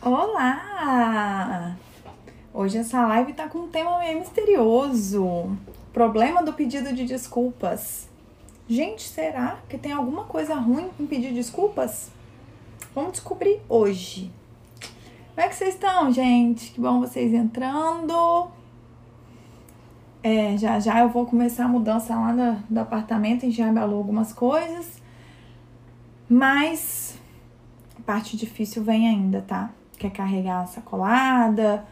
Olá! Hoje essa live tá com um tema meio misterioso. Problema do pedido de desculpas. Gente, será que tem alguma coisa ruim em pedir desculpas? Vamos descobrir hoje. Como é que vocês estão, gente? Que bom vocês entrando. É, já já eu vou começar a mudança lá do, do apartamento, a gente já embalou algumas coisas. Mas a parte difícil vem ainda, tá? Quer carregar a sacolada,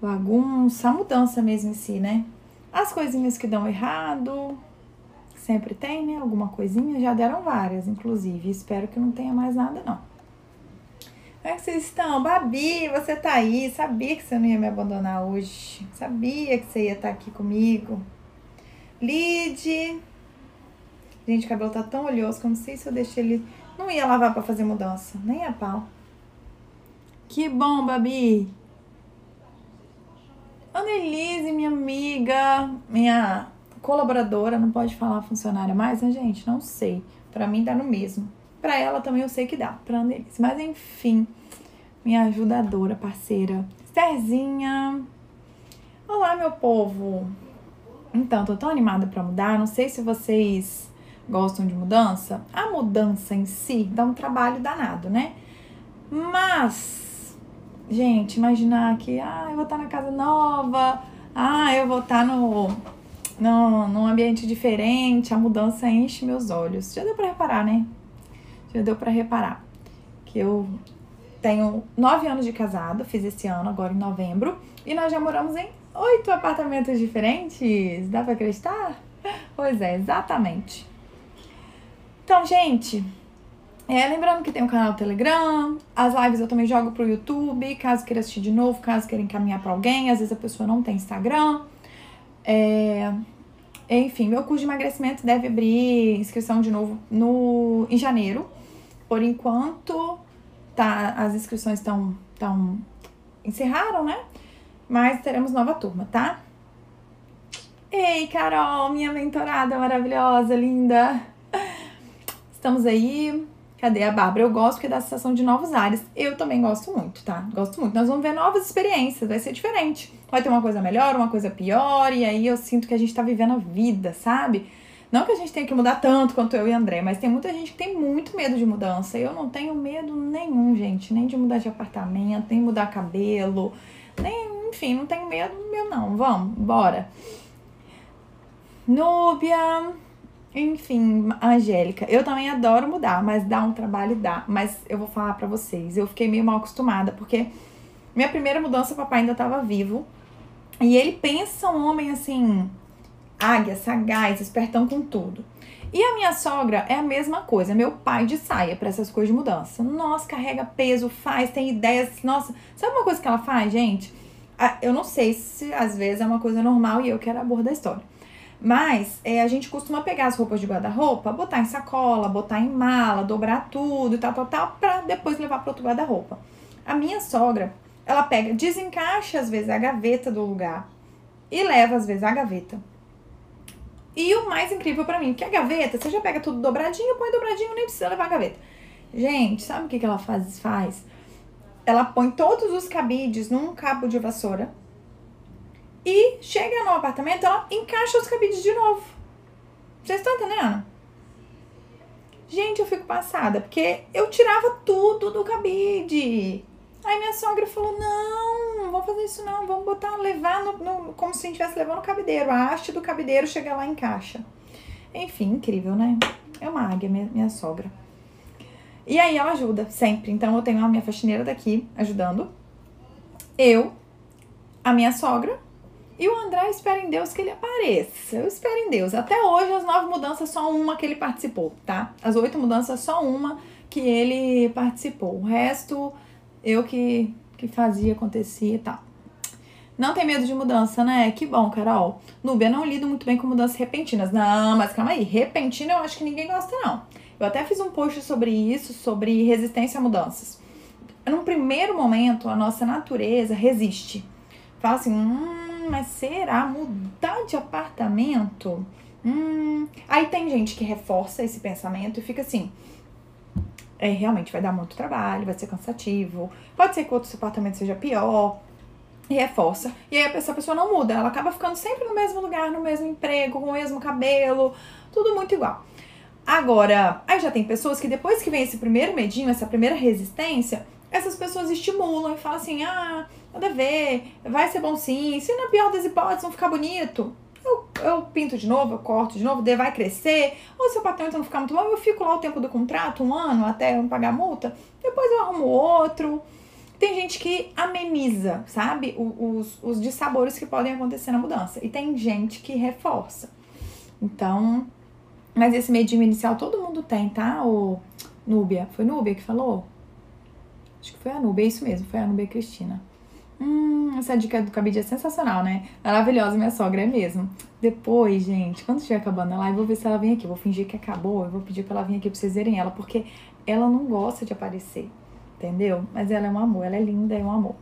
bagunça, a mudança mesmo em si, né? As coisinhas que dão errado, sempre tem, né? Alguma coisinha, já deram várias, inclusive. Espero que não tenha mais nada, não. Como é que vocês estão? Babi, você tá aí. Sabia que você não ia me abandonar hoje. Sabia que você ia estar tá aqui comigo. Lid. Gente, o cabelo tá tão oleoso que eu não sei se eu deixei ele. Não ia lavar para fazer mudança. Nem a pau. Que bom, Babi. Annelise, minha amiga, minha colaboradora, não pode falar funcionária mais, né, gente? Não sei. Para mim dá no mesmo. Para ela também eu sei que dá, pra Annelise. Mas enfim, minha ajudadora, parceira. Estherzinha. Olá, meu povo. Então, tô tão animada para mudar. Não sei se vocês gostam de mudança. A mudança em si dá um trabalho danado, né? Mas, gente, imaginar que ah, eu vou estar na casa nova, ah, eu vou estar no, no, num ambiente diferente, a mudança enche meus olhos. Já deu para reparar, né? já deu para reparar que eu tenho nove anos de casado, fiz esse ano, agora em novembro, e nós já moramos em oito apartamentos diferentes. Dá para acreditar? Pois é, exatamente. Então, gente, é, lembrando que tem um canal no Telegram, as lives eu também jogo pro YouTube, caso queira assistir de novo, caso queira encaminhar para alguém, às vezes a pessoa não tem Instagram. É, enfim, meu curso de emagrecimento deve abrir inscrição de novo no, em janeiro. Por enquanto, tá, as inscrições estão tão encerraram, né? Mas teremos nova turma, tá? Ei, Carol, minha mentorada maravilhosa, linda. Estamos aí. Cadê a Bárbara? Eu gosto que é da sensação de novos ares. Eu também gosto muito, tá? Gosto muito. Nós vamos ver novas experiências, vai ser diferente. Vai ter uma coisa melhor, uma coisa pior, e aí eu sinto que a gente tá vivendo a vida, sabe? Não que a gente tenha que mudar tanto quanto eu e André, mas tem muita gente que tem muito medo de mudança. Eu não tenho medo nenhum, gente. Nem de mudar de apartamento, nem mudar cabelo, nem, enfim, não tenho medo meu, não. Vamos, bora. Núbia. Enfim, Angélica, eu também adoro mudar, mas dá um trabalho, dá. Mas eu vou falar para vocês, eu fiquei meio mal acostumada, porque minha primeira mudança, o papai ainda tava vivo. E ele pensa um homem assim, águia, sagaz, espertão com tudo. E a minha sogra é a mesma coisa, meu pai de saia para essas coisas de mudança. Nossa, carrega peso, faz, tem ideias. Nossa, sabe uma coisa que ela faz, gente? Eu não sei se às vezes é uma coisa normal e eu quero a borda da história. Mas é, a gente costuma pegar as roupas de guarda-roupa, botar em sacola, botar em mala, dobrar tudo e tal, tal, tal, pra depois levar para outro guarda-roupa. A minha sogra, ela pega, desencaixa às vezes a gaveta do lugar e leva às vezes a gaveta e o mais incrível para mim, que a gaveta, você já pega tudo dobradinho, põe dobradinho, nem precisa levar a gaveta. Gente, sabe o que, que ela faz, faz? Ela põe todos os cabides num cabo de vassoura e chega no apartamento, ela encaixa os cabides de novo. Vocês estão entendendo? Gente, eu fico passada, porque eu tirava tudo do cabide. Aí minha sogra falou: não, não vou fazer isso não, vamos botar, levar no, no como se a gente estivesse levando o cabideiro. A haste do cabideiro chega lá em caixa. Enfim, incrível, né? É uma águia, minha, minha sogra. E aí ela ajuda, sempre. Então eu tenho a minha faxineira daqui ajudando. Eu, a minha sogra e o André espera em Deus que ele apareça. Eu espero em Deus. Até hoje, as nove mudanças, só uma que ele participou, tá? As oito mudanças, só uma que ele participou. O resto eu que, que fazia, acontecia e tal. Não tem medo de mudança, né? Que bom, Carol. Núbia, não lido muito bem com mudanças repentinas. Não, mas calma aí. Repentina eu acho que ninguém gosta, não. Eu até fiz um post sobre isso, sobre resistência a mudanças. Num primeiro momento, a nossa natureza resiste. Fala assim, hum, mas será mudar de apartamento? Hum. Aí tem gente que reforça esse pensamento e fica assim, é, realmente vai dar muito trabalho, vai ser cansativo, pode ser que outro departamento seja pior, e reforça. E aí essa pessoa não muda, ela acaba ficando sempre no mesmo lugar, no mesmo emprego, com o mesmo cabelo, tudo muito igual. Agora, aí já tem pessoas que depois que vem esse primeiro medinho, essa primeira resistência, essas pessoas estimulam e falam assim: ah, nada a ver, vai ser bom sim, se na pior das hipóteses não ficar bonito, eu, eu pinto de novo, eu corto de novo, vai crescer, ou se o patrão não ficar muito bom, eu fico lá o tempo do contrato, um ano, até eu pagar a multa, depois eu arrumo outro. Tem gente que ameniza, sabe? Os, os dissabores que podem acontecer na mudança. E tem gente que reforça. Então, mas esse medinho inicial todo mundo tem, tá? O Núbia. Foi Núbia que falou? Acho que foi a Núbia, é isso mesmo, foi a Núbia Cristina. Hum, essa dica do cabide é sensacional, né? Maravilhosa, minha sogra, é mesmo. Depois, gente, quando estiver acabando a live, vou ver se ela vem aqui. Eu vou fingir que acabou, eu vou pedir pra ela vir aqui pra vocês verem ela, porque ela não gosta de aparecer, entendeu? Mas ela é um amor, ela é linda, é um amor.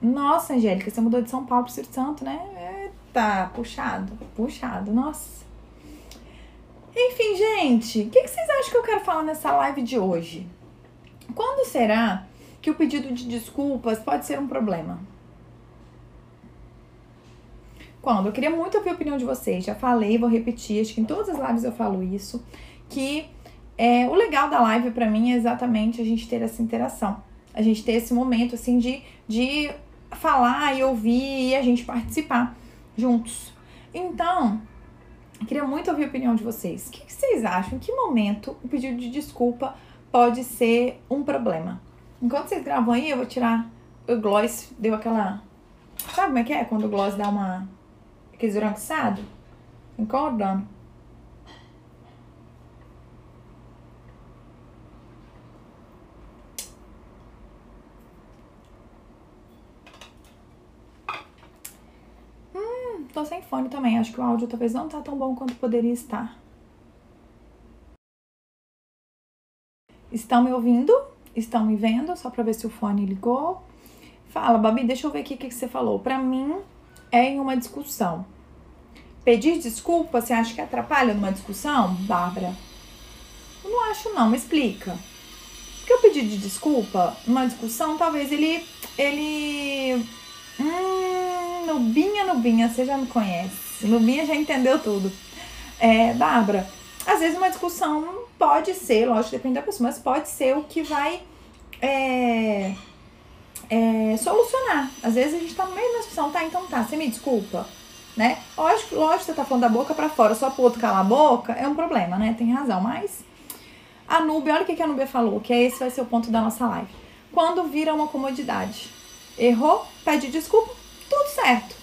Nossa, Angélica, você mudou de São Paulo pro Espírito Santo, né? Eita, puxado, puxado, nossa. Enfim, gente, o que, que vocês acham que eu quero falar nessa live de hoje? Quando será que o pedido de desculpas pode ser um problema? Quando? Eu queria muito ouvir a opinião de vocês. Já falei, vou repetir, acho que em todas as lives eu falo isso, que é, o legal da live para mim é exatamente a gente ter essa interação. A gente ter esse momento assim de, de falar e ouvir e a gente participar juntos. Então, queria muito ouvir a opinião de vocês. O que, que vocês acham? Em que momento o pedido de desculpa pode ser um problema? Enquanto vocês gravam aí, eu vou tirar o gloss, deu aquela. Sabe como é que é? Quando o gloss dá uma. aquele esbranquiçado? Incomodando. Hum, tô sem fone também. Acho que o áudio talvez não tá tão bom quanto poderia estar. Estão me ouvindo? estão me vendo, só para ver se o fone ligou. Fala, Babi, deixa eu ver aqui o que, que você falou. Para mim, é em uma discussão. Pedir desculpa, você acha que atrapalha numa discussão, Bárbara? Eu não acho, não. Me explica. Porque eu pedir de desculpa numa discussão, talvez ele. Ele. Hum, Nubinha, Nubinha, você já me conhece. Nubinha já entendeu tudo. É, Bárbara, às vezes uma discussão pode ser, lógico, depende da pessoa, mas pode ser o que vai é, é, solucionar. Às vezes a gente tá no meio da discussão, tá, então tá, você me desculpa, né? Lógico, lógico, você tá falando da boca para fora, só pro outro calar a boca, é um problema, né? Tem razão, mas a Nubia, olha o que a Nubia falou, que esse vai ser o ponto da nossa live. Quando vira uma comodidade. Errou, pede desculpa, tudo certo.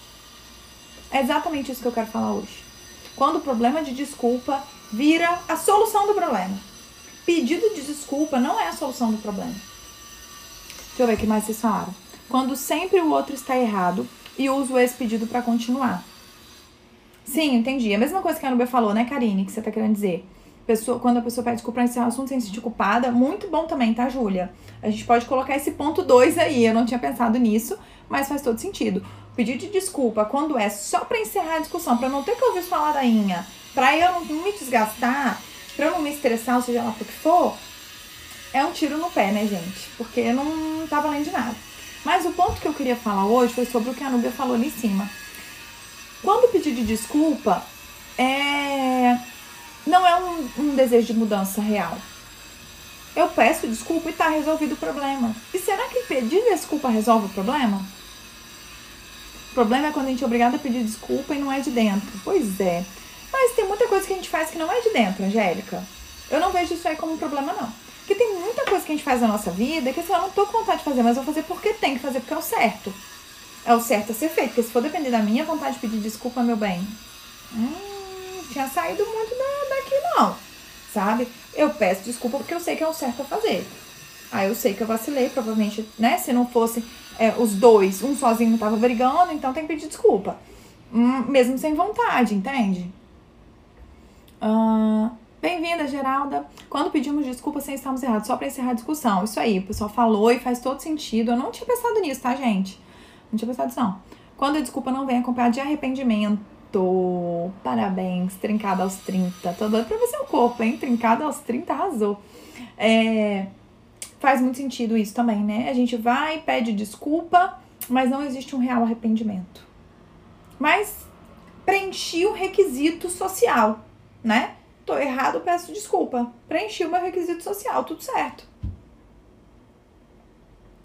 É exatamente isso que eu quero falar hoje. Quando o problema de desculpa vira a solução do problema. Pedido de desculpa não é a solução do problema. Deixa eu ver o que mais vocês falaram. Quando sempre o outro está errado e uso esse pedido para continuar. Sim, entendi. A mesma coisa que a Nubia falou, né, Karine, que você tá querendo dizer. Pessoa, quando a pessoa pede desculpa pra encerrar o assunto sem se sentir culpada, muito bom também, tá, Júlia? A gente pode colocar esse ponto 2 aí. Eu não tinha pensado nisso, mas faz todo sentido. Pedir de desculpa quando é só para encerrar a discussão, para não ter que ouvir falar da Inha, para eu não me desgastar, para eu não me estressar, ou seja lá o que for, é um tiro no pé, né, gente? Porque não tá valendo de nada. Mas o ponto que eu queria falar hoje foi sobre o que a Nubia falou ali em cima. Quando pedir de desculpa, é... não é um, um desejo de mudança real. Eu peço desculpa e tá resolvido o problema. E será que pedir desculpa resolve o problema? O problema é quando a gente é obrigado a pedir desculpa e não é de dentro. Pois é. Mas tem muita coisa que a gente faz que não é de dentro, Angélica. Eu não vejo isso aí como um problema, não. Porque tem muita coisa que a gente faz na nossa vida que assim, eu não tô com vontade de fazer, mas eu vou fazer porque tem que fazer, porque é o certo. É o certo a ser feito. Porque se for depender da minha vontade de pedir desculpa, meu bem, hum, tinha saído muito da, daqui, não. Sabe? Eu peço desculpa porque eu sei que é o certo a fazer. Aí eu sei que eu vacilei, provavelmente, né? Se não fosse é, os dois, um sozinho tava brigando, então tem que pedir desculpa. Hum, mesmo sem vontade, entende? Uh, Bem-vinda, Geralda. Quando pedimos desculpa sem estarmos errados, só para encerrar a discussão. Isso aí, o pessoal falou e faz todo sentido. Eu não tinha pensado nisso, tá, gente? Não tinha pensado nisso, não. Quando a desculpa não vem acompanhada de arrependimento! Parabéns, trincada aos 30. Tô doido pra ver seu corpo, hein? Trincada aos 30 arrasou. É, faz muito sentido isso também, né? A gente vai, pede desculpa, mas não existe um real arrependimento. Mas preenchi o requisito social, né? Tô errado, peço desculpa. Preenchi o meu requisito social, tudo certo.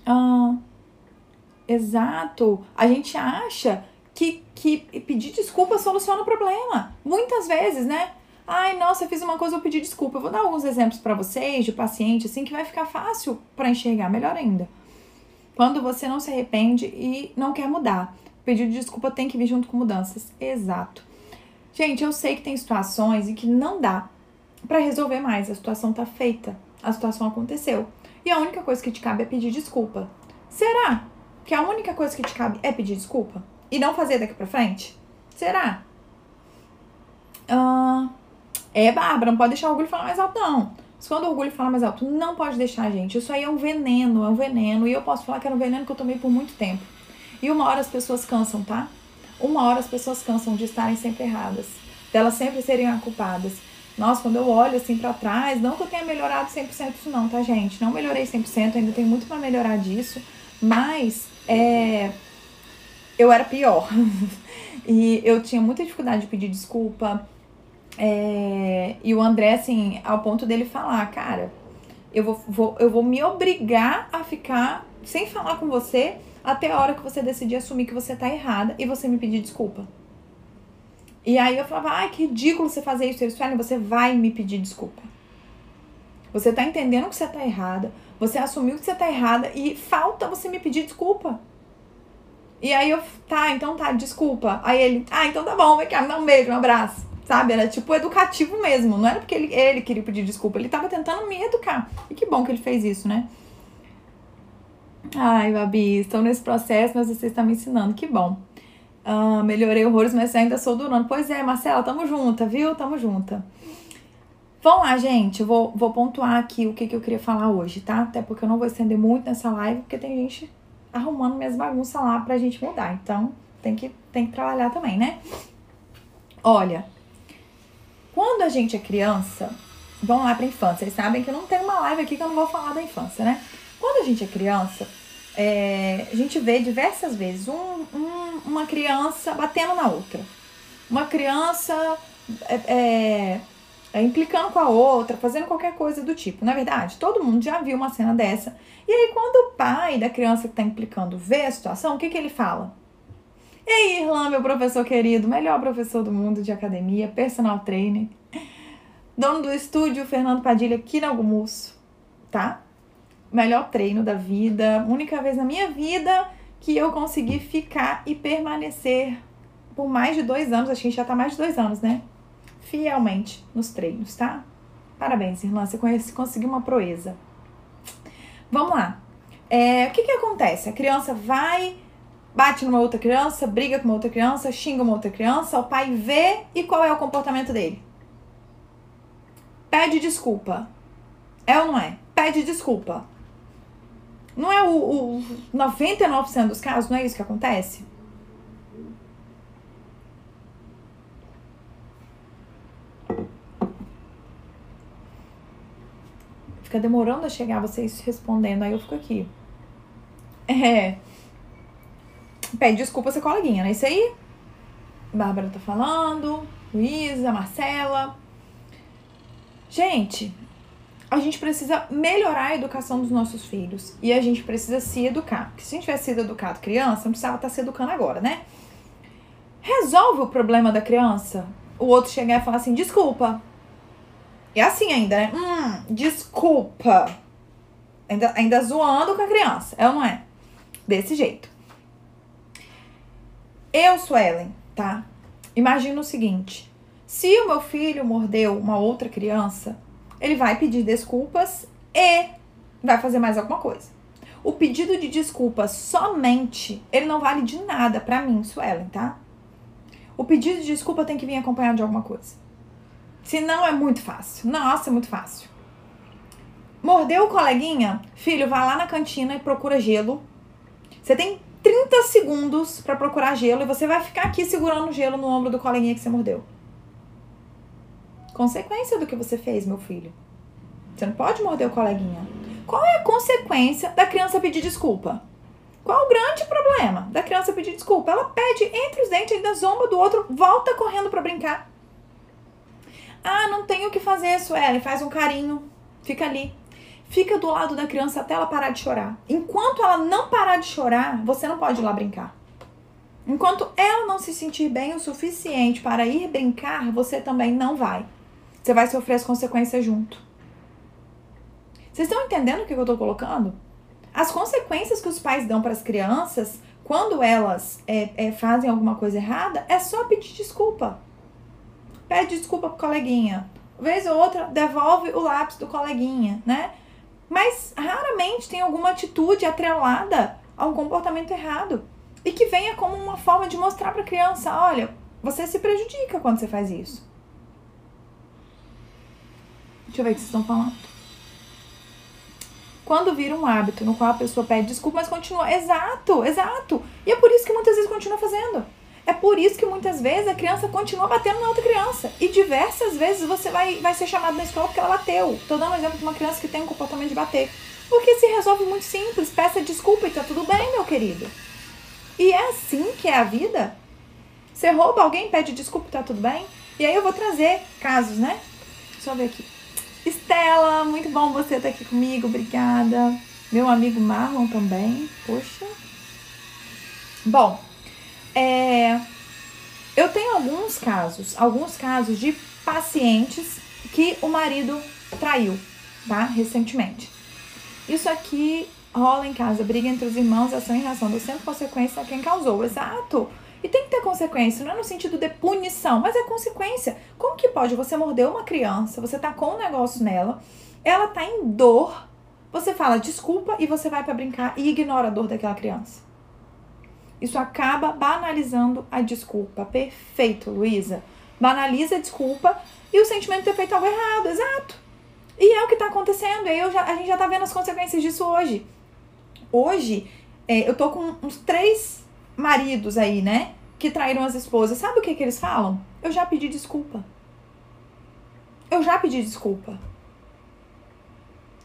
Ah, exato. A gente acha que, que pedir desculpa soluciona o problema. Muitas vezes, né? Ai, nossa, eu fiz uma coisa, eu pedi desculpa. Eu vou dar alguns exemplos para vocês de paciente, assim, que vai ficar fácil para enxergar, melhor ainda. Quando você não se arrepende e não quer mudar. Pedido de desculpa tem que vir junto com mudanças. Exato. Gente, eu sei que tem situações em que não dá para resolver mais. A situação tá feita, a situação aconteceu. E a única coisa que te cabe é pedir desculpa. Será que a única coisa que te cabe é pedir desculpa? E não fazer daqui pra frente? Será? Uh, é, Bárbara, não pode deixar o orgulho falar mais alto, não. Mas quando o orgulho fala mais alto, não pode deixar, gente. Isso aí é um veneno, é um veneno. E eu posso falar que era um veneno que eu tomei por muito tempo. E uma hora as pessoas cansam, tá? Uma hora as pessoas cansam de estarem sempre erradas, delas sempre serem culpadas. Nossa, quando eu olho assim para trás, não que eu tenha melhorado 100% isso não, tá, gente? Não melhorei 100%, ainda tem muito para melhorar disso, mas é eu era pior. e eu tinha muita dificuldade de pedir desculpa. É, e o André, assim, ao ponto dele falar, cara, eu vou, vou, eu vou me obrigar a ficar sem falar com você até a hora que você decidir assumir que você tá errada e você me pedir desculpa. E aí eu falava, ai, que ridículo você fazer isso. Ele disse, você vai me pedir desculpa. Você tá entendendo que você tá errada, você assumiu que você tá errada e falta você me pedir desculpa. E aí eu, tá, então tá, desculpa. Aí ele, ah, então tá bom, vem cá, me dá um beijo, um abraço. Sabe? Era tipo educativo mesmo. Não era porque ele, ele queria pedir desculpa, ele tava tentando me educar. E que bom que ele fez isso, né? Ai, Babi, estou nesse processo, mas você está me ensinando, que bom. Uh, melhorei horrores, mas ainda sou durando. Pois é, Marcela, tamo junta, viu? Tamo junta. Vamos lá, gente. Eu vou, vou pontuar aqui o que, que eu queria falar hoje, tá? Até porque eu não vou estender muito nessa live, porque tem gente arrumando minhas bagunças lá pra gente mudar. Então, tem que, tem que trabalhar também, né? Olha, quando a gente é criança, vamos lá pra infância. Vocês sabem que eu não tenho uma live aqui que eu não vou falar da infância, né? Quando a gente é criança, é, a gente vê diversas vezes um, um, uma criança batendo na outra. Uma criança é, é, é, implicando com a outra, fazendo qualquer coisa do tipo. Na verdade, todo mundo já viu uma cena dessa. E aí, quando o pai da criança que está implicando vê a situação, o que, que ele fala? Ei, Irlan, meu professor querido, melhor professor do mundo de academia, personal trainer, dono do estúdio Fernando Padilha aqui na Algumusso, tá? Melhor treino da vida, única vez na minha vida que eu consegui ficar e permanecer por mais de dois anos, acho que a gente já tá mais de dois anos, né? Fielmente nos treinos, tá? Parabéns, irmã, você conhece, conseguiu uma proeza. Vamos lá. É, o que que acontece? A criança vai, bate numa outra criança, briga com uma outra criança, xinga uma outra criança, o pai vê e qual é o comportamento dele? Pede desculpa. É ou não é? Pede desculpa. Não é o, o 99% dos casos, não é isso que acontece? Fica demorando a chegar vocês respondendo, aí eu fico aqui. É. Pede desculpa a ser coleguinha, não é isso aí? Bárbara tá falando, Luísa, Marcela. Gente, a gente precisa melhorar a educação dos nossos filhos. E a gente precisa se educar. Porque se a gente tivesse sido educado criança, não precisava estar se educando agora, né? Resolve o problema da criança. O outro chegar e falar assim, desculpa. E assim ainda, né? Hum, desculpa. Ainda, ainda zoando com a criança. É ou não é? Desse jeito. Eu sou Ellen, tá? Imagina o seguinte. Se o meu filho mordeu uma outra criança, ele vai pedir desculpas e vai fazer mais alguma coisa. O pedido de desculpas somente, ele não vale de nada para mim, Suelen, tá? O pedido de desculpa tem que vir acompanhado de alguma coisa. Se não, é muito fácil. Nossa, é muito fácil. Mordeu o coleguinha? Filho, vai lá na cantina e procura gelo. Você tem 30 segundos para procurar gelo e você vai ficar aqui segurando o gelo no ombro do coleguinha que você mordeu. Consequência do que você fez, meu filho. Você não pode morder o coleguinha. Qual é a consequência da criança pedir desculpa? Qual o grande problema da criança pedir desculpa? Ela pede entre os dentes, ainda zomba do outro, volta correndo para brincar. Ah, não tenho o que fazer, Sueli. Faz um carinho, fica ali. Fica do lado da criança até ela parar de chorar. Enquanto ela não parar de chorar, você não pode ir lá brincar. Enquanto ela não se sentir bem o suficiente para ir brincar, você também não vai. Você vai sofrer as consequências junto. Vocês estão entendendo o que eu estou colocando? As consequências que os pais dão para as crianças quando elas é, é, fazem alguma coisa errada é só pedir desculpa. Pede desculpa pro coleguinha. Vez ou outra, devolve o lápis do coleguinha, né? Mas raramente tem alguma atitude atrelada a um comportamento errado. E que venha como uma forma de mostrar para a criança: olha, você se prejudica quando você faz isso. Deixa eu ver o que vocês estão falando. Quando vira um hábito no qual a pessoa pede desculpa, mas continua. Exato, exato. E é por isso que muitas vezes continua fazendo. É por isso que muitas vezes a criança continua batendo na outra criança. E diversas vezes você vai, vai ser chamado na escola porque ela bateu. Tô dando um exemplo de uma criança que tem um comportamento de bater. Porque se resolve muito simples. Peça desculpa e tá tudo bem, meu querido. E é assim que é a vida. Você rouba alguém, pede desculpa e tá tudo bem. E aí eu vou trazer casos, né? Deixa eu ver aqui. Estela, muito bom você estar aqui comigo, obrigada. Meu amigo Marlon também, poxa. Bom, é, eu tenho alguns casos, alguns casos de pacientes que o marido traiu, tá? Recentemente. Isso aqui rola em casa, briga entre os irmãos, ação e reação, do sempre consequência a quem causou. Exato. E tem que ter consequência, não é no sentido de punição, mas é consequência. Como que pode você morder uma criança, você tá com um negócio nela, ela tá em dor, você fala desculpa e você vai para brincar e ignora a dor daquela criança. Isso acaba banalizando a desculpa. Perfeito, Luísa. Banaliza a desculpa e o sentimento de ter feito algo errado, exato. E é o que está acontecendo. E eu já, a gente já está vendo as consequências disso hoje. Hoje, é, eu tô com uns três maridos aí, né? Que traíram as esposas. Sabe o que, que eles falam? Eu já pedi desculpa. Eu já pedi desculpa.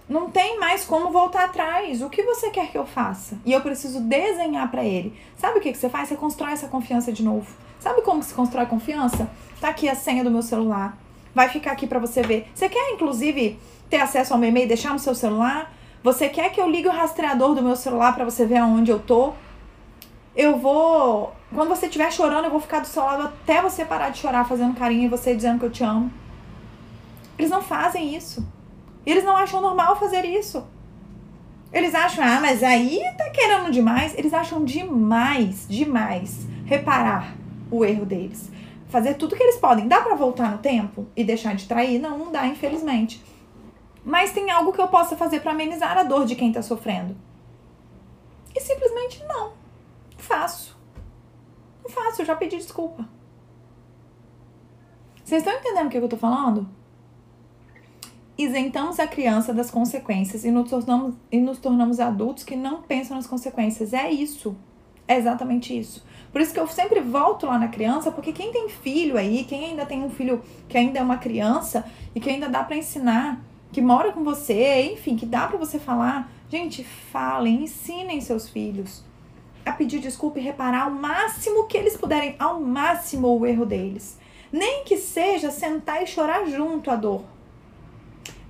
Não tem mais como voltar atrás. O que você quer que eu faça? E eu preciso desenhar para ele. Sabe o que, que você faz? Você constrói essa confiança de novo. Sabe como se constrói confiança? Tá aqui a senha do meu celular. Vai ficar aqui para você ver. Você quer, inclusive, ter acesso ao meu e-mail e deixar no seu celular? Você quer que eu ligue o rastreador do meu celular para você ver aonde eu tô? Eu vou. Quando você estiver chorando, eu vou ficar do seu lado até você parar de chorar, fazendo carinho e você dizendo que eu te amo. Eles não fazem isso. Eles não acham normal fazer isso. Eles acham, ah, mas aí tá querendo demais. Eles acham demais, demais reparar o erro deles. Fazer tudo que eles podem. Dá para voltar no tempo e deixar de trair? Não, não dá, infelizmente. Mas tem algo que eu possa fazer para amenizar a dor de quem tá sofrendo. E simplesmente não. Faço. Não faço, eu já pedi desculpa. Vocês estão entendendo o que eu tô falando? isentamos a criança das consequências e nos, tornamos, e nos tornamos adultos que não pensam nas consequências. É isso. É exatamente isso. Por isso que eu sempre volto lá na criança, porque quem tem filho aí, quem ainda tem um filho que ainda é uma criança e que ainda dá para ensinar, que mora com você, enfim, que dá para você falar, gente, falem, ensinem seus filhos a pedir desculpa e reparar ao máximo que eles puderem, ao máximo o erro deles. Nem que seja sentar e chorar junto a dor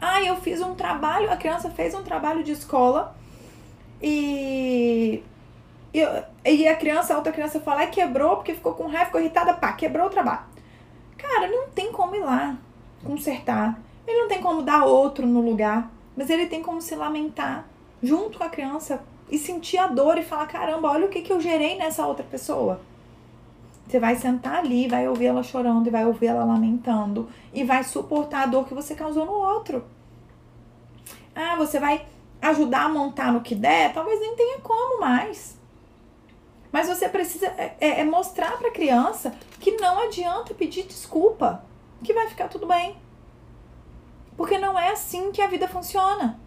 ah, eu fiz um trabalho, a criança fez um trabalho de escola e, e, a criança, a outra criança lá e quebrou porque ficou com raiva, ficou irritada, pá, quebrou o trabalho. Cara, não tem como ir lá consertar. Ele não tem como dar outro no lugar, mas ele tem como se lamentar junto com a criança e sentir a dor e falar: caramba, olha o que, que eu gerei nessa outra pessoa. Você vai sentar ali, vai ouvir ela chorando e vai ouvir ela lamentando e vai suportar a dor que você causou no outro. Ah, você vai ajudar a montar no que der? Talvez nem tenha como mais. Mas você precisa é, é, é mostrar para a criança que não adianta pedir desculpa, que vai ficar tudo bem. Porque não é assim que a vida funciona.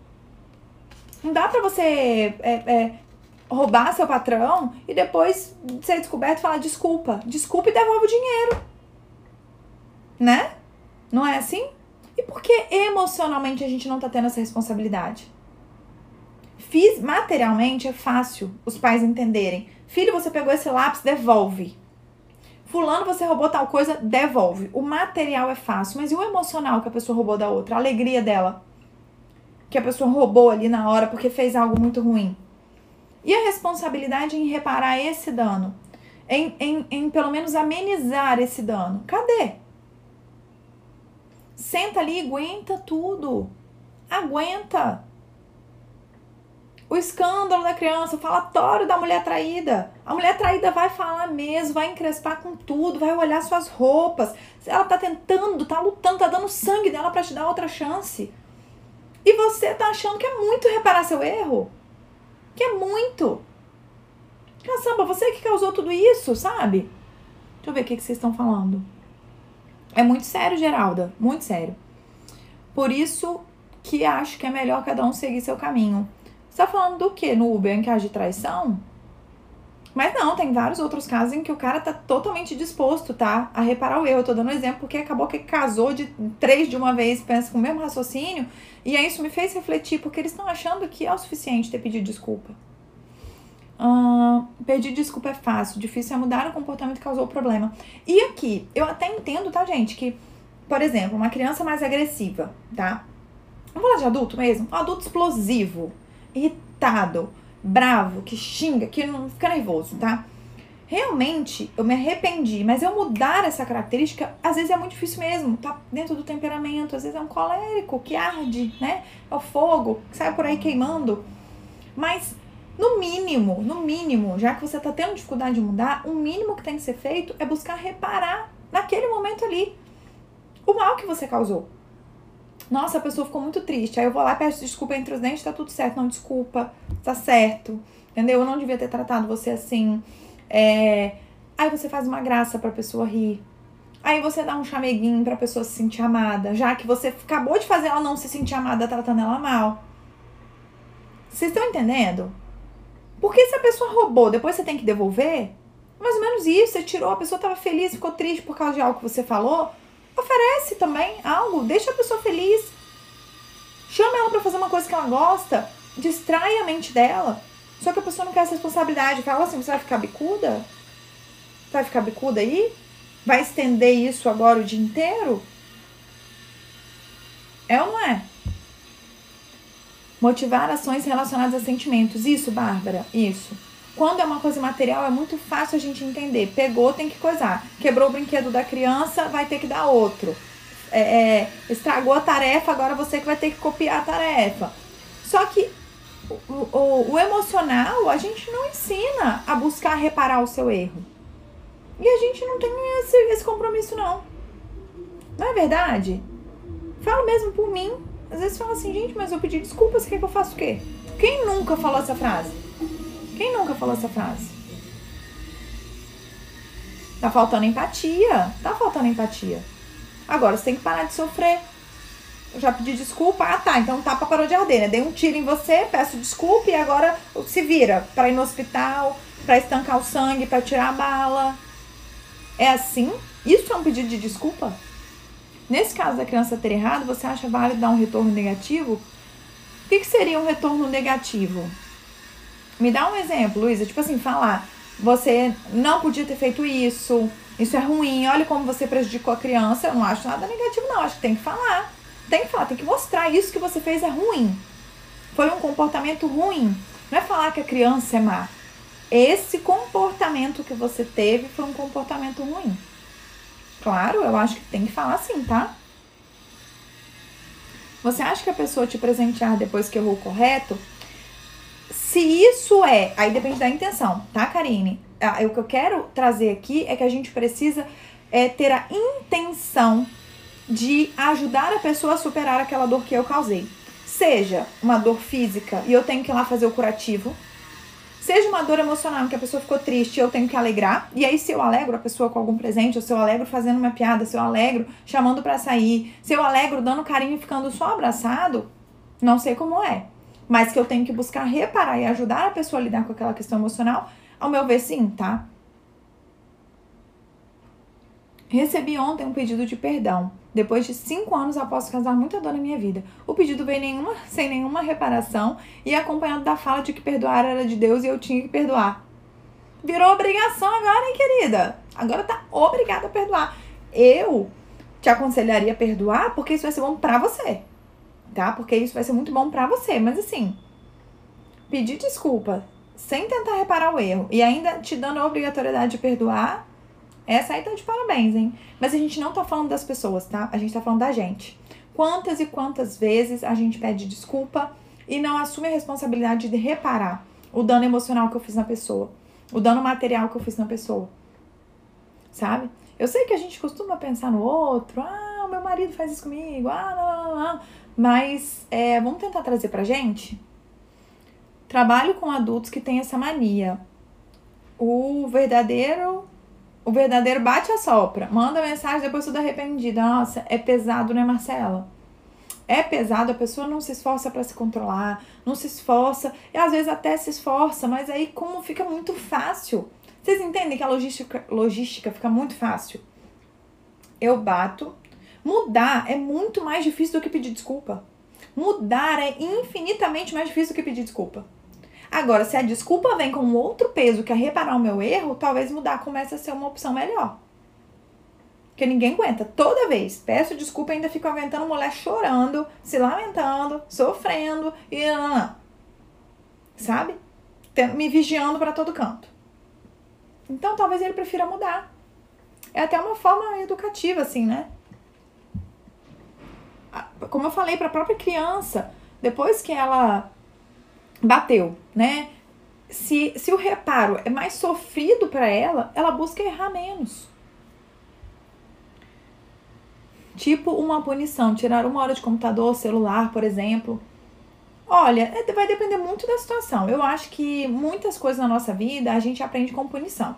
Não dá para você é, é, roubar seu patrão e depois ser descoberto e falar desculpa. Desculpa e devolve o dinheiro. Né? Não é assim? E por que emocionalmente a gente não tá tendo essa responsabilidade? Fiz, materialmente é fácil os pais entenderem. Filho, você pegou esse lápis, devolve. Fulano, você roubou tal coisa, devolve. O material é fácil, mas e o emocional que a pessoa roubou da outra? A alegria dela. Que a pessoa roubou ali na hora porque fez algo muito ruim. E a responsabilidade em reparar esse dano? Em, em, em pelo menos amenizar esse dano? Cadê? Senta ali e aguenta tudo. Aguenta o escândalo da criança, o falatório da mulher traída. A mulher traída vai falar mesmo, vai encrespar com tudo, vai olhar suas roupas. Ela tá tentando, tá lutando, tá dando sangue dela para te dar outra chance. E você tá achando que é muito reparar seu erro? Que é muito. Caçamba, você que causou tudo isso, sabe? Deixa eu ver o que, que vocês estão falando. É muito sério, Geralda. Muito sério. Por isso que acho que é melhor cada um seguir seu caminho. Você tá falando do que no Uber? Em caso de traição? Mas não, tem vários outros casos em que o cara tá totalmente disposto, tá? A reparar o erro. Eu tô dando um exemplo porque acabou que casou de três de uma vez, pensa com o mesmo raciocínio. E aí isso me fez refletir, porque eles estão achando que é o suficiente ter pedido desculpa. Uh, pedir desculpa é fácil, difícil é mudar o comportamento que causou o problema. E aqui, eu até entendo, tá, gente, que, por exemplo, uma criança mais agressiva, tá? Vamos falar de adulto mesmo? Um adulto explosivo irritado, bravo, que xinga, que não fica nervoso, tá? Realmente, eu me arrependi, mas eu mudar essa característica, às vezes é muito difícil mesmo, tá dentro do temperamento, às vezes é um colérico que arde, né? É o fogo que sai por aí queimando. Mas, no mínimo, no mínimo, já que você tá tendo dificuldade de mudar, o mínimo que tem que ser feito é buscar reparar naquele momento ali o mal que você causou. Nossa, a pessoa ficou muito triste. Aí eu vou lá, peço desculpa entre os dentes, tá tudo certo. Não, desculpa, tá certo. Entendeu? Eu não devia ter tratado você assim. É... Aí você faz uma graça pra pessoa rir. Aí você dá um chameguinho pra pessoa se sentir amada. Já que você acabou de fazer ela não se sentir amada tratando ela mal. Vocês estão entendendo? Porque se a pessoa roubou, depois você tem que devolver? Mais ou menos isso. Você tirou, a pessoa tava feliz, ficou triste por causa de algo que você falou. Oferece também algo, deixa a pessoa feliz. Chama ela para fazer uma coisa que ela gosta, distrai a mente dela. Só que a pessoa não quer essa responsabilidade. Fala assim: você vai ficar bicuda? Vai ficar bicuda aí? Vai estender isso agora o dia inteiro? É ou não é? Motivar ações relacionadas a sentimentos. Isso, Bárbara? Isso. Quando é uma coisa material, é muito fácil a gente entender. Pegou, tem que coisar. Quebrou o brinquedo da criança, vai ter que dar outro. É, é, estragou a tarefa, agora você que vai ter que copiar a tarefa. Só que o, o, o emocional, a gente não ensina a buscar reparar o seu erro. E a gente não tem esse, esse compromisso, não. Não é verdade? Falo mesmo por mim. Às vezes fala assim, gente, mas eu pedi desculpa, você quer que eu faça o quê? Quem nunca falou essa frase? Quem nunca falou essa frase? Tá faltando empatia. Tá faltando empatia. Agora você tem que parar de sofrer. Eu já pedi desculpa. Ah, tá. Então o tapa parou de arder, né? Dei um tiro em você, peço desculpa e agora se vira para ir no hospital, para estancar o sangue, para tirar a bala. É assim? Isso é um pedido de desculpa? Nesse caso da criança ter errado, você acha válido dar um retorno negativo? O que, que seria um retorno negativo? Me dá um exemplo, Luísa. Tipo assim, falar, você não podia ter feito isso, isso é ruim, olha como você prejudicou a criança. Eu não acho nada negativo, não. Acho que tem que falar. Tem que falar, tem que mostrar isso que você fez é ruim. Foi um comportamento ruim. Não é falar que a criança é má. Esse comportamento que você teve foi um comportamento ruim. Claro, eu acho que tem que falar assim, tá? Você acha que a pessoa te presentear depois que errou correto se isso é, aí depende da intenção, tá, Karine? Ah, o que eu quero trazer aqui é que a gente precisa é, ter a intenção de ajudar a pessoa a superar aquela dor que eu causei. Seja uma dor física e eu tenho que ir lá fazer o curativo, seja uma dor emocional que a pessoa ficou triste e eu tenho que alegrar. E aí, se eu alegro a pessoa com algum presente, ou se eu alegro fazendo uma piada, se eu alegro chamando para sair, se eu alegro dando carinho e ficando só abraçado, não sei como é. Mas que eu tenho que buscar reparar e ajudar a pessoa a lidar com aquela questão emocional, ao meu ver, sim, tá? Recebi ontem um pedido de perdão. Depois de cinco anos após causar muita dor na minha vida. O pedido veio nenhuma, sem nenhuma reparação e acompanhado da fala de que perdoar era de Deus e eu tinha que perdoar. Virou obrigação agora, hein, querida? Agora tá obrigada a perdoar. Eu te aconselharia a perdoar porque isso vai ser bom pra você. Tá? Porque isso vai ser muito bom pra você. Mas assim, pedir desculpa sem tentar reparar o erro e ainda te dando a obrigatoriedade de perdoar essa aí tá de parabéns, hein? Mas a gente não tá falando das pessoas, tá? A gente tá falando da gente. Quantas e quantas vezes a gente pede desculpa e não assume a responsabilidade de reparar o dano emocional que eu fiz na pessoa, o dano material que eu fiz na pessoa. Sabe? Eu sei que a gente costuma pensar no outro, ah, o meu marido faz isso comigo, ah, não, não, não. Mas é, vamos tentar trazer pra gente? Trabalho com adultos que têm essa mania. O verdadeiro o verdadeiro bate a sopra. Manda mensagem depois tudo arrependida. Nossa, é pesado, né, Marcela? É pesado, a pessoa não se esforça para se controlar, não se esforça, e às vezes até se esforça, mas aí como fica muito fácil. Vocês entendem que a logística, logística fica muito fácil? Eu bato. Mudar é muito mais difícil do que pedir desculpa. Mudar é infinitamente mais difícil do que pedir desculpa. Agora, se a desculpa vem com outro peso que é reparar o meu erro, talvez mudar comece a ser uma opção melhor. Porque ninguém aguenta. Toda vez peço desculpa e ainda fico aguentando mulher chorando, se lamentando, sofrendo e. Sabe? Me vigiando para todo canto. Então talvez ele prefira mudar. É até uma forma educativa, assim, né? Como eu falei para a própria criança, depois que ela bateu, né? Se, se o reparo é mais sofrido para ela, ela busca errar menos. Tipo uma punição, tirar uma hora de computador, celular, por exemplo. Olha, é, vai depender muito da situação. Eu acho que muitas coisas na nossa vida a gente aprende com punição.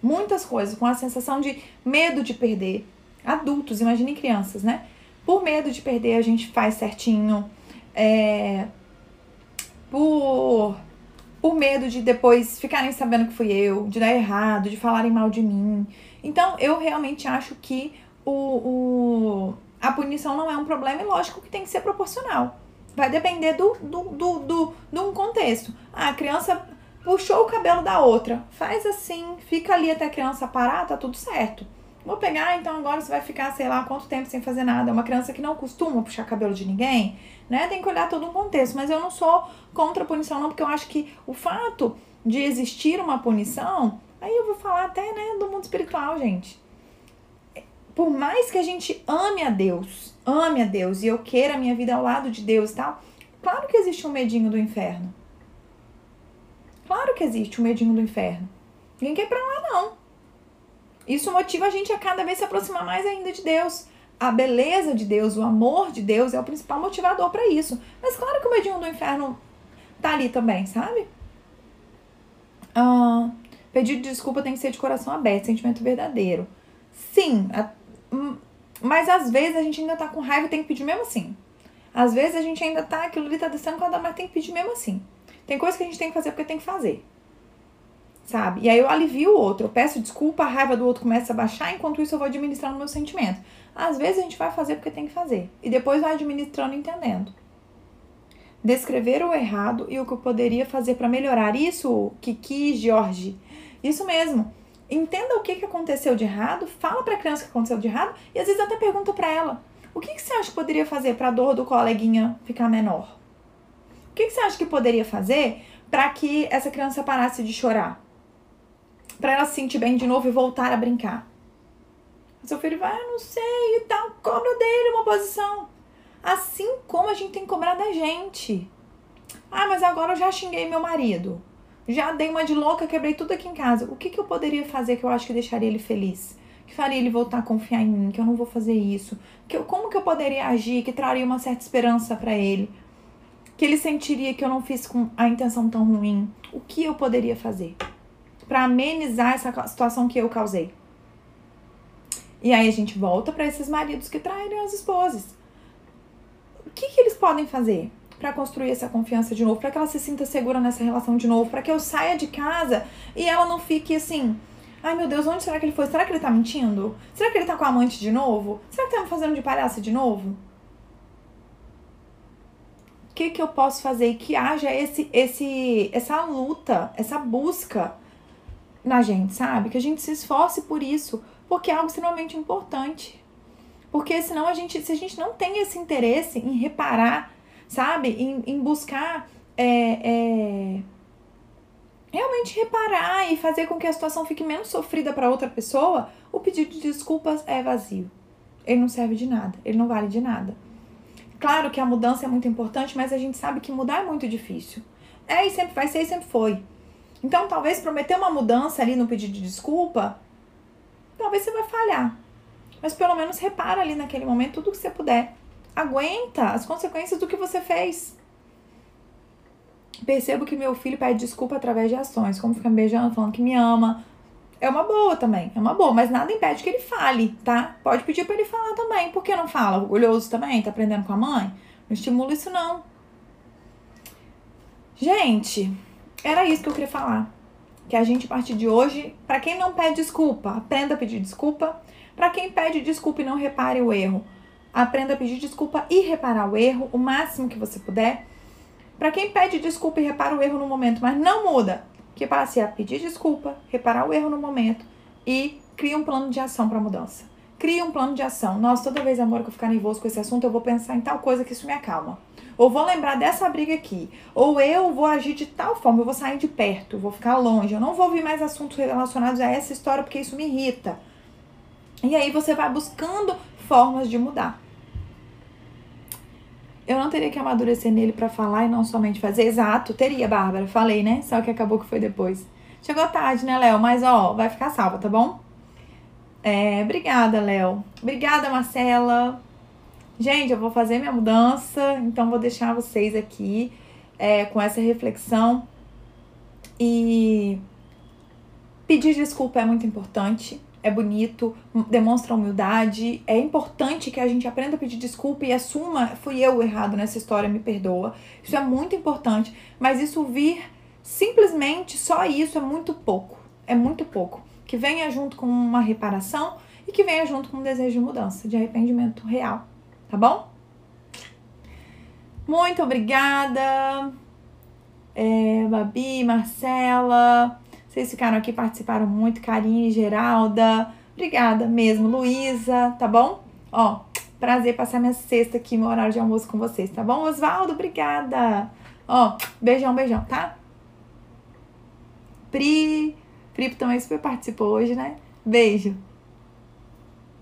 Muitas coisas, com a sensação de medo de perder. Adultos, imaginem crianças, né? Por medo de perder, a gente faz certinho. É, por por medo de depois ficarem sabendo que fui eu, de dar errado, de falarem mal de mim. Então, eu realmente acho que o, o, a punição não é um problema e lógico que tem que ser proporcional. Vai depender do, do, do, do, de um contexto. Ah, a criança puxou o cabelo da outra. Faz assim, fica ali até a criança parar, tá tudo certo. Vou pegar, então agora você vai ficar, sei lá, quanto tempo sem fazer nada. Uma criança que não costuma puxar cabelo de ninguém, né? Tem que olhar todo um contexto. Mas eu não sou contra a punição, não, porque eu acho que o fato de existir uma punição, aí eu vou falar até, né, do mundo espiritual, gente. Por mais que a gente ame a Deus, ame a Deus e eu queira a minha vida ao lado de Deus e tal, claro que existe um medinho do inferno. Claro que existe um medinho do inferno. Ninguém quer ir pra lá, não. Isso motiva a gente a cada vez se aproximar mais ainda de Deus a beleza de Deus, o amor de Deus é o principal motivador para isso. Mas claro que o medinho do inferno tá ali também, sabe? Ah, pedido de desculpa tem que ser de coração aberto, sentimento verdadeiro. Sim, a, mas às vezes a gente ainda tá com raiva e tem que pedir mesmo assim. Às vezes a gente ainda tá, aquilo ali tá descendo quando mas tem que pedir mesmo assim. Tem coisa que a gente tem que fazer porque tem que fazer sabe? E aí eu alivio o outro, eu peço desculpa, a raiva do outro começa a baixar, enquanto isso eu vou administrando meu sentimento. Às vezes a gente vai fazer porque tem que fazer, e depois vai administrando entendendo. Descrever o errado e o que eu poderia fazer para melhorar isso, Kiki, Jorge. Isso mesmo. Entenda o que, que aconteceu de errado, fala para a criança o que aconteceu de errado e às vezes até pergunta para ela: o que, que você acha que poderia fazer para a dor do coleguinha ficar menor? O que, que você acha que poderia fazer para que essa criança parasse de chorar? Para ela se sentir bem de novo e voltar a brincar. Seu filho vai, ah, não sei e tal, cobra dele uma posição. Assim como a gente tem que cobrar da gente. Ah, mas agora eu já xinguei meu marido. Já dei uma de louca, quebrei tudo aqui em casa. O que, que eu poderia fazer que eu acho que deixaria ele feliz? Que faria ele voltar a confiar em mim, que eu não vou fazer isso? Que eu, como que eu poderia agir que traria uma certa esperança para ele? Que ele sentiria que eu não fiz com a intenção tão ruim? O que eu poderia fazer? Para amenizar essa situação que eu causei. E aí a gente volta para esses maridos que traem as esposas. O que, que eles podem fazer? para construir essa confiança de novo, para que ela se sinta segura nessa relação de novo, para que eu saia de casa e ela não fique assim, ai meu Deus, onde será que ele foi? Será que ele tá mentindo? Será que ele tá com a amante de novo? Será que tá me fazendo de palhaça de novo? O que que eu posso fazer que haja esse esse essa luta, essa busca na gente, sabe? Que a gente se esforce por isso, porque é algo extremamente importante. Porque senão a gente, se a gente não tem esse interesse em reparar, sabe? Em, em buscar é, é, realmente reparar e fazer com que a situação fique menos sofrida para outra pessoa, o pedido de desculpas é vazio. Ele não serve de nada, ele não vale de nada. Claro que a mudança é muito importante, mas a gente sabe que mudar é muito difícil. É e sempre vai ser e sempre foi. Então, talvez prometer uma mudança ali no pedido de desculpa, talvez você vai falhar. Mas pelo menos repara ali naquele momento tudo que você puder. Aguenta as consequências do que você fez. Percebo que meu filho pede desculpa através de ações, como ficar me beijando, falando que me ama. É uma boa também, é uma boa, mas nada impede que ele fale, tá? Pode pedir para ele falar também. Por que não fala? Orgulhoso também? Tá aprendendo com a mãe? Não estimula isso não. Gente, era isso que eu queria falar. Que a gente, a partir de hoje, para quem não pede desculpa, aprenda a pedir desculpa. Para quem pede desculpa e não repare o erro, aprenda a pedir desculpa e reparar o erro o máximo que você puder. Para quem pede desculpa e repara o erro no momento, mas não muda, que passe a pedir desculpa, reparar o erro no momento e crie um plano de ação para mudança. Crie um plano de ação. Nossa, toda vez, amor, que eu ficar nervoso com esse assunto, eu vou pensar em tal coisa que isso me acalma. Ou vou lembrar dessa briga aqui. Ou eu vou agir de tal forma, eu vou sair de perto, vou ficar longe. Eu não vou ouvir mais assuntos relacionados a essa história porque isso me irrita. E aí você vai buscando formas de mudar. Eu não teria que amadurecer nele para falar e não somente fazer. Exato, teria, Bárbara. Falei, né? Só que acabou que foi depois. Chegou tarde, né, Léo? Mas, ó, vai ficar salva, tá bom? É, obrigada, Léo. Obrigada, Marcela. Gente, eu vou fazer minha mudança, então vou deixar vocês aqui é, com essa reflexão. E pedir desculpa é muito importante, é bonito, demonstra humildade. É importante que a gente aprenda a pedir desculpa e assuma, fui eu errado nessa história, me perdoa. Isso é muito importante, mas isso vir simplesmente só isso é muito pouco. É muito pouco. Que venha junto com uma reparação e que venha junto com um desejo de mudança, de arrependimento real tá bom? Muito obrigada, é, Babi, Marcela. Vocês ficaram aqui, participaram muito. Karine, Geralda. Obrigada mesmo, Luísa, tá bom? Ó, prazer passar minha sexta aqui, meu horário de almoço com vocês, tá bom? Osvaldo, obrigada. Ó, beijão, beijão, tá? Pri, Pri também super participou hoje, né? Beijo.